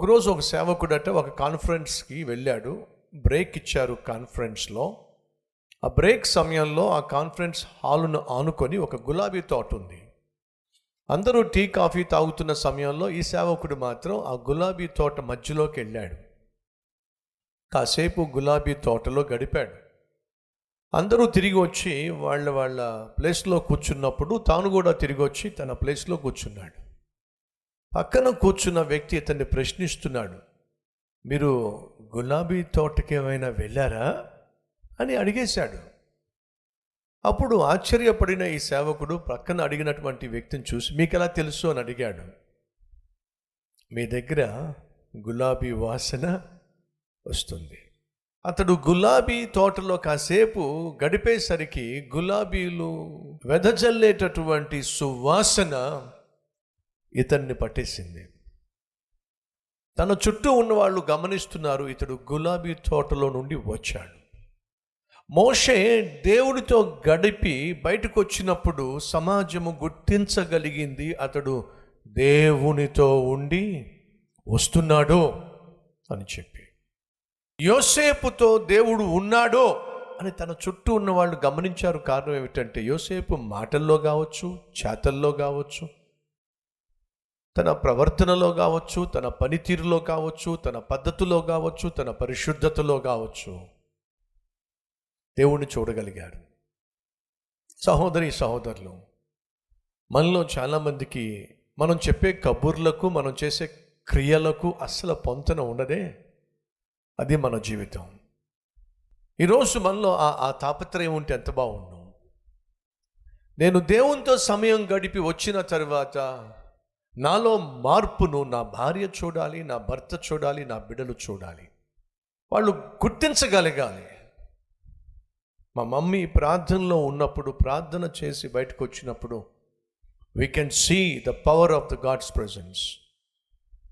ఒకరోజు ఒక సేవకుడట ఒక కాన్ఫరెన్స్కి వెళ్ళాడు. బ్రేక్ ఇచ్చారు కాన్ఫరెన్స్లో. ఆ బ్రేక్ సమయంలో ఆ కాన్ఫరెన్స్ హాలును ఆనుకొని ఒక గులాబీ తోట ఉంది. అందరూ టీ కాఫీ తాగుతున్న సమయంలో ఈ సేవకుడు మాత్రం ఆ గులాబీ తోట మధ్యలోకి వెళ్ళాడు. కాసేపు గులాబీ తోటలో గడిపాడు. అందరూ తిరిగి వచ్చి వాళ్ళ వాళ్ళ ప్లేస్లో కూర్చున్నప్పుడు తాను కూడా తిరిగి వచ్చి తన ప్లేస్లో కూర్చున్నాడు. పక్కన కూర్చున్న వ్యక్తి ఇతన్ని ప్రశ్నిస్తున్నాడు. మీరు గులాబీ తోటకి ఏమైనా వెళ్ళారా? అని అడిగేశాడు. అప్పుడు ఆశ్చర్యపడిన ఈ సేవకుడు పక్కన అడిగినటువంటి వ్యక్తిని చూసి మీకు ఎలా తెలుసు? అని అడిగాడు. మీ దగ్గర గులాబీ వాసన వస్తుంది. అతడు గులాబీ తోటలో కాసేపు గడిపేసరికి గులాబీలు వెదజల్లేటటువంటి సువాసన ఇతన్ని పట్టేసింది. తన చుట్టూ ఉన్నవాళ్ళు గమనిస్తున్నారు ఇతడు గులాబీ తోటలో నుండి వచ్చాడు. మోషే దేవుడితో గడిపి బయటకు వచ్చినప్పుడు సమాజము గుర్తించగలిగింది అతడు దేవునితో ఉండి వస్తున్నాడు అని చెప్పి. యోసేపుతో దేవుడు ఉన్నాడో అని తన చుట్టూ ఉన్న వాళ్ళు గమనించారు. కారణం ఏమిటంటే యోసేపు మాటల్లో కావచ్చు చేతల్లో కావచ్చు తన ప్రవర్తనలో కావచ్చు తన పనితీరులో కావచ్చు తన పద్ధతిలో కావచ్చు తన పరిశుద్ధతలో కావచ్చు. దేవుణ్ణి చూడగలిగాడు. సహోదరి సహోదరులు మనలో చాలామందికి మనం చెప్పే కబుర్లకు మనం చేసే క్రియలకు అస్సలు పొంతన ఉండదే. అది మన జీవితం. ఈరోజు మనలో ఆ తాపత్రయం ఉంటే ఎంత బాగుండు. నేను దేవునితో సమయం గడిపి వచ్చిన తర్వాత నాలో మార్పును నా భార్య చూడాలి నా భర్త చూడాలి నా బిడ్డలు చూడాలి. వాళ్ళు గుర్తించగలగాలి. మా మమ్మీ ప్రార్థనలో ఉన్నప్పుడు ప్రార్థన చేసి బయటకు వచ్చినప్పుడు we can see the power of the God's presence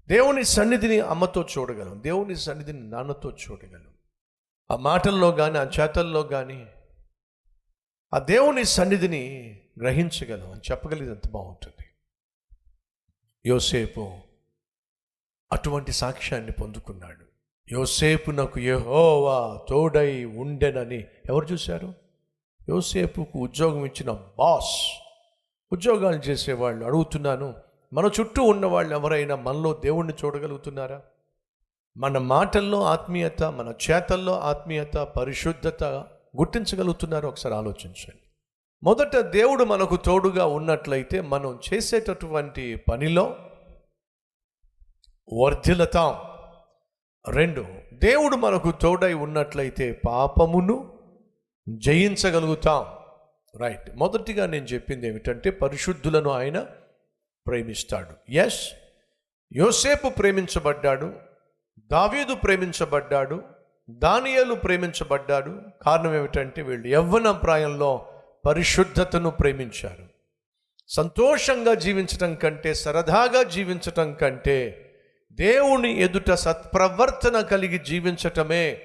దేవుని సన్నిధిని అమ్మతో చూడగలం దేవుని సన్నిధిని నాన్నతో చూడగలం. ఆ మాటల్లో కానీ ఆ చేతల్లో కానీ ఆ దేవుని సన్నిధిని గ్రహించగలం అని చెప్పగలిగితే ఎంత బాగుంటుంది. యోసేపు అటువంటి సాక్ష్యాన్ని పొందుకున్నాడు. యోసేపు నాకు యహోవా తోడై ఉండెనని ఎవరు చూశారు? యోసేపుకు ఉద్యోగం ఇచ్చిన బాస్. ఉద్యోగాలు చేసేవాళ్ళు అడుగుతున్నాను మన చుట్టూ ఉన్న వాళ్ళు ఎవరైనా మనలో దేవుణ్ణి చూడగలుగుతున్నారా? మన మాటల్లో ఆత్మీయత మన చేతల్లో ఆత్మీయత పరిశుద్ధత గుర్తించగలుగుతున్నారో ఒకసారి ఆలోచించండి. మొదట దేవుడు మనకు తోడుగా ఉన్నట్లయితే మనం చేసేటటువంటి పనిలో వర్ధిలత రెండు దేవుడు మనకు తోడై ఉన్నట్లయితే పాపమును జయించగలుగుతాం. రైట్ మొదటిగా నేను చెప్పింది ఏమిటంటే పరిశుద్ధులను ఆయన ప్రేమిస్తాడు. ఎస్ యోసేపు ప్రేమించబడ్డాడు దావీదు ప్రేమించబడ్డాడు దానియాలు ప్రేమించబడ్డాడు. కారణం ఏమిటంటే వీళ్ళు యవ్వన ప్రాయంలో పరిశుద్ధతను ప్రేమించారు. సంతోషంగా జీవించటం కంటే సరదాగా జీవించటం కంటే దేవుని ఎదుట సత్ప్రవర్తన కలిగి జీవించటమే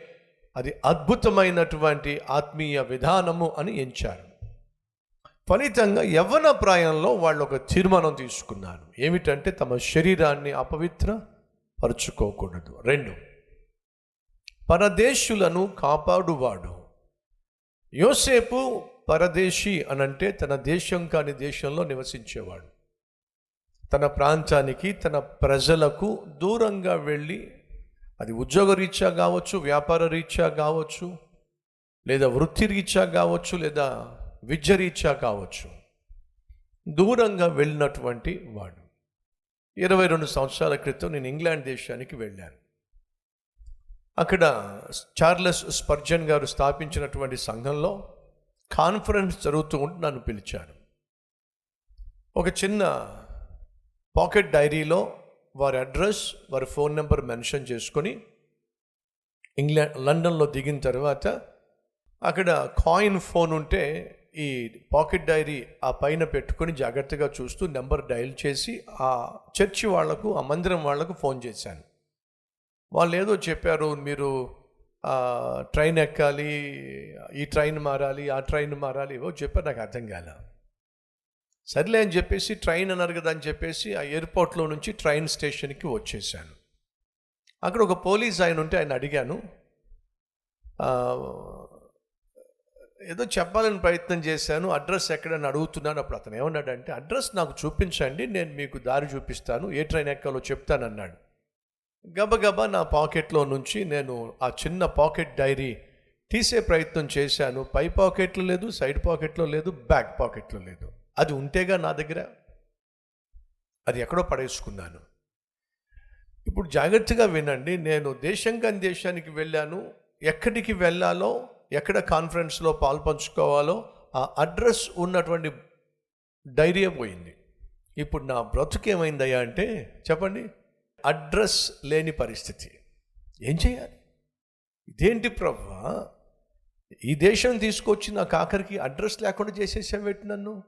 అది అద్భుతమైనటువంటి ఆత్మీయ విధానము అని ఎంచారు. ఫలితంగా యవ్వన ప్రాయంలో వాళ్ళు ఒక తీర్మానం తీసుకున్నారు. ఏమిటంటే తమ శరీరాన్ని అపవిత్ర పరుచుకోకూడదు రెండు పరదేశులను కాపాడువాడు. యోసేపు పరదేశి అనంటే తన దేశం కాని దేశంలో నివసించేవాడు. తన ప్రాంతానికి తన ప్రజలకు దూరంగా వెళ్ళి అది ఉద్యోగ రీత్యా కావచ్చు వ్యాపార రీత్యా కావచ్చు లేదా వృత్తి రీత్యా కావచ్చు లేదా విద్య రీత్యా కావచ్చు దూరంగా వెళ్ళినటువంటి వాడు. ఇరవై రెండు సంవత్సరాల క్రితం నేను ఇంగ్లాండ్ దేశానికి వెళ్ళాను. అక్కడ చార్లెస్ స్పర్జన్ గారు స్థాపించినటువంటి సంఘంలో కాన్ఫరెన్స్ జరుగుతూ ఉంటే నన్ను పిలిచారు. ఒక చిన్న పాకెట్ డైరీలో వారి అడ్రస్ వారి ఫోన్ నెంబర్ మెన్షన్ చేసుకొని ఇంగ్లాండ్ లండన్లో దిగిన తర్వాత అక్కడ కాయిన్ ఫోన్ ఉంటే ఈ పాకెట్ డైరీ ఆ పైన పెట్టుకొని జాగ్రత్తగా చూస్తూ నెంబర్ డయల్ చేసి ఆ చర్చి వాళ్ళకు ఆ మందిరం వాళ్ళకు ఫోన్ చేశాను. వాళ్ళు ఏదో చెప్పారు మీరు ట్రైన్ ఎక్కాలి ఈ ట్రైన్ మారాలి ఆ ట్రైన్ మారాలి ఏవో చెప్పారు నాకు అర్థం కాల. సర్లే అని చెప్పేసి ట్రైన్ అన్నారు కదా అని చెప్పేసి ఆ ఎయిర్పోర్ట్లో నుంచి ట్రైన్ స్టేషన్కి వచ్చేసాను. అక్కడ ఒక పోలీస్ ఆయన ఉంటే ఆయన అడిగాను ఏదో చెప్పాలని ప్రయత్నం చేశాను అడ్రస్ ఎక్కడని అడుగుతున్నాను. అప్పుడు అతను ఏమన్నాడంటే అడ్రస్ నాకు చూపించండి నేను మీకు దారి చూపిస్తాను ఏ ట్రైన్ ఎక్కాలో చెప్తానన్నాడు. గబగబా నా పాకెట్లో నుంచి నేను ఆ చిన్న పాకెట్ డైరీ తీసే ప్రయత్నం చేశాను. పై పాకెట్లో లేదు సైడ్ పాకెట్లో లేదు బ్యాక్ పాకెట్లో లేదు. అది ఉంటేగా నా దగ్గర అది ఎక్కడో పడేసుకున్నాను. ఇప్పుడు జాగ్రత్తగా వినండి నేను దేశం కాని దేశానికి వెళ్ళాను. ఎక్కడికి వెళ్ళాలో ఎక్కడ కాన్ఫరెన్స్లో పాల్పంచుకోవాలో ఆ అడ్రస్ ఉన్నటువంటి డైరీ పోయింది. ఇప్పుడు నా బ్రతుకేమైందయ్యా అంటే చెప్పండి. అడ్రస్ లేని పరిస్థితి. ఏం చేయాలి? ఇదేంటి ప్రభా ఈ దేశం తీసుకొచ్చి నాకు ఆఖరికి అడ్రస్ లేకుండా చేసేసావేటి నన్ను?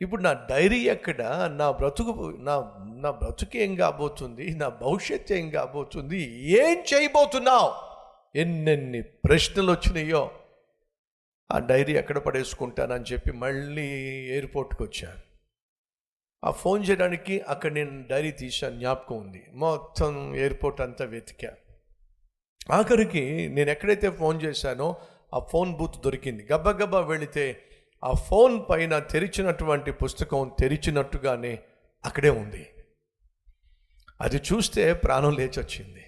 ఇప్పుడు నా డైరీ ఎక్కడ? నా బ్రతుకు నా నా బ్రతుకు ఏం కాబోతుంది? నా భవిష్యత్తు ఏం కాబోతుంది? ఏం చేయబోతున్నావు? ఎన్నెన్ని ప్రశ్నలు వచ్చినాయో. ఆ డైరీ ఎక్కడ పడేసుకుంటానని చెప్పి మళ్ళీ ఎయిర్పోర్ట్కి వచ్చాను. ఆ ఫోన్ చేయడానికి అక్కడ నేను డైరీ తీశాను జ్ఞాపకం ఉంది. మొత్తం ఎయిర్పోర్ట్ అంతా వెతికా. ఆఖరికి నేను ఎక్కడైతే ఫోన్ చేశానో ఆ ఫోన్ బూత్ దొరికింది. గబ్బగబ్బా వెళితే ఆ ఫోన్ పైన తెరిచినటువంటి పుస్తకం తెరిచినట్టుగానే అక్కడే ఉంది. అది చూస్తే ప్రాణం లేచొచ్చింది.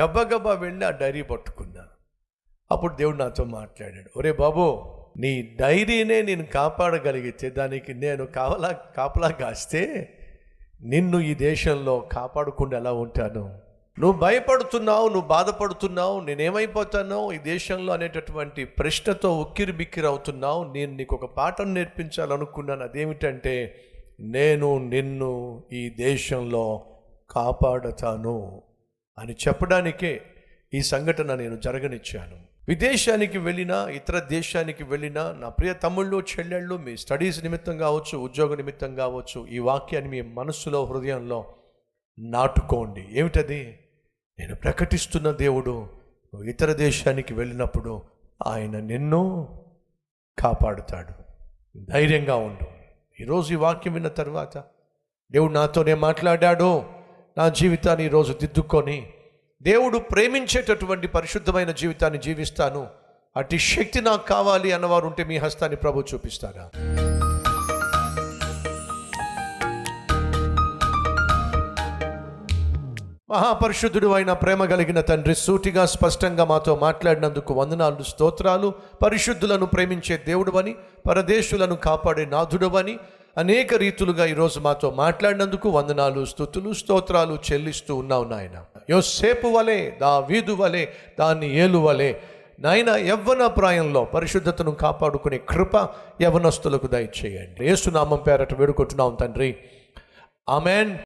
గబ్బగబ్బా వెళ్ళి ఆ డైరీ పట్టుకున్నా. అప్పుడు దేవుడు నాతో మాట్లాడాడు. ఒరే బాబు నీ డైరీనే నేను కాపాడగలిగితే దానికి నేను కావలా కాపలా కాస్తే నిన్ను ఈ దేశంలో కాపాడకుండా ఎలా ఉంటాను? నువ్వు భయపడుతున్నావు నువ్వు బాధపడుతున్నావు నేనేమైపోతానో ఈ దేశంలో అనేటటువంటి ప్రశ్నతో ఉక్కిరి బిక్కిరి అవుతున్నావు నేను నీకు ఒక పాఠం నేర్పించాలనుకున్నాను. అదేమిటంటే నేను నిన్ను ఈ దేశంలో కాపాడతాను అని చెప్పడానికే ఈ సంఘటన నేను జరగనిచ్చాను. విదేశానికి వెళ్ళినా ఇతర దేశానికి వెళ్ళినా నా ప్రియ తమ్ముళ్ళు చెల్లెళ్ళు మీ స్టడీస్ నిమిత్తం కావచ్చు ఉద్యోగ నిమిత్తం కావచ్చు ఈ వాక్యాన్ని మీ మనస్సులో హృదయంలో నాటుకోండి. ఏమిటది? నేను ప్రకటిస్తున్న దేవుడు నువ్వు ఇతర దేశానికి వెళ్ళినప్పుడు ఆయన నిన్ను కాపాడుతాడు. ధైర్యంగా ఉండు. ఈరోజు ఈ వాక్యం విన్న తర్వాత దేవుడు నాతోనే మాట్లాడాడు. నా జీవితాన్ని ఈరోజు దిద్దుకొని దేవుడు ప్రేమించేటటువంటి పరిశుద్ధమైన జీవితాన్ని జీవిస్తాను. అటు శక్తి నాకు కావాలి అన్నవారు ఉంటే మీ హస్తాన్ని ప్రభు చూపిస్తారా మహాపరిశుద్ధుడు అయిన ప్రేమ కలిగిన తండ్రి సూటిగా స్పష్టంగా మాతో మాట్లాడినందుకు వందనాలు స్తోత్రాలు. పరిశుద్ధులను ప్రేమించే దేవుడువని పరదేశులను కాపాడే నాథుడవని అనేక రీతులుగా ఈరోజు మాతో మాట్లాడినందుకు వందనాలు స్థుతులు స్తోత్రాలు చెల్లిస్తూ ఉన్నావు నాయన. యోసేపు వలె దా వీధు వలె దాన్ని ఏలు వలె నాయన యవ్వన ప్రాయంలో పరిశుద్ధతను కాపాడుకునే కృప యవనస్తులకు దయచేయండి. ఏసునామం పేరట వేడుకుంటున్నాం తండ్రి. ఆమెన్.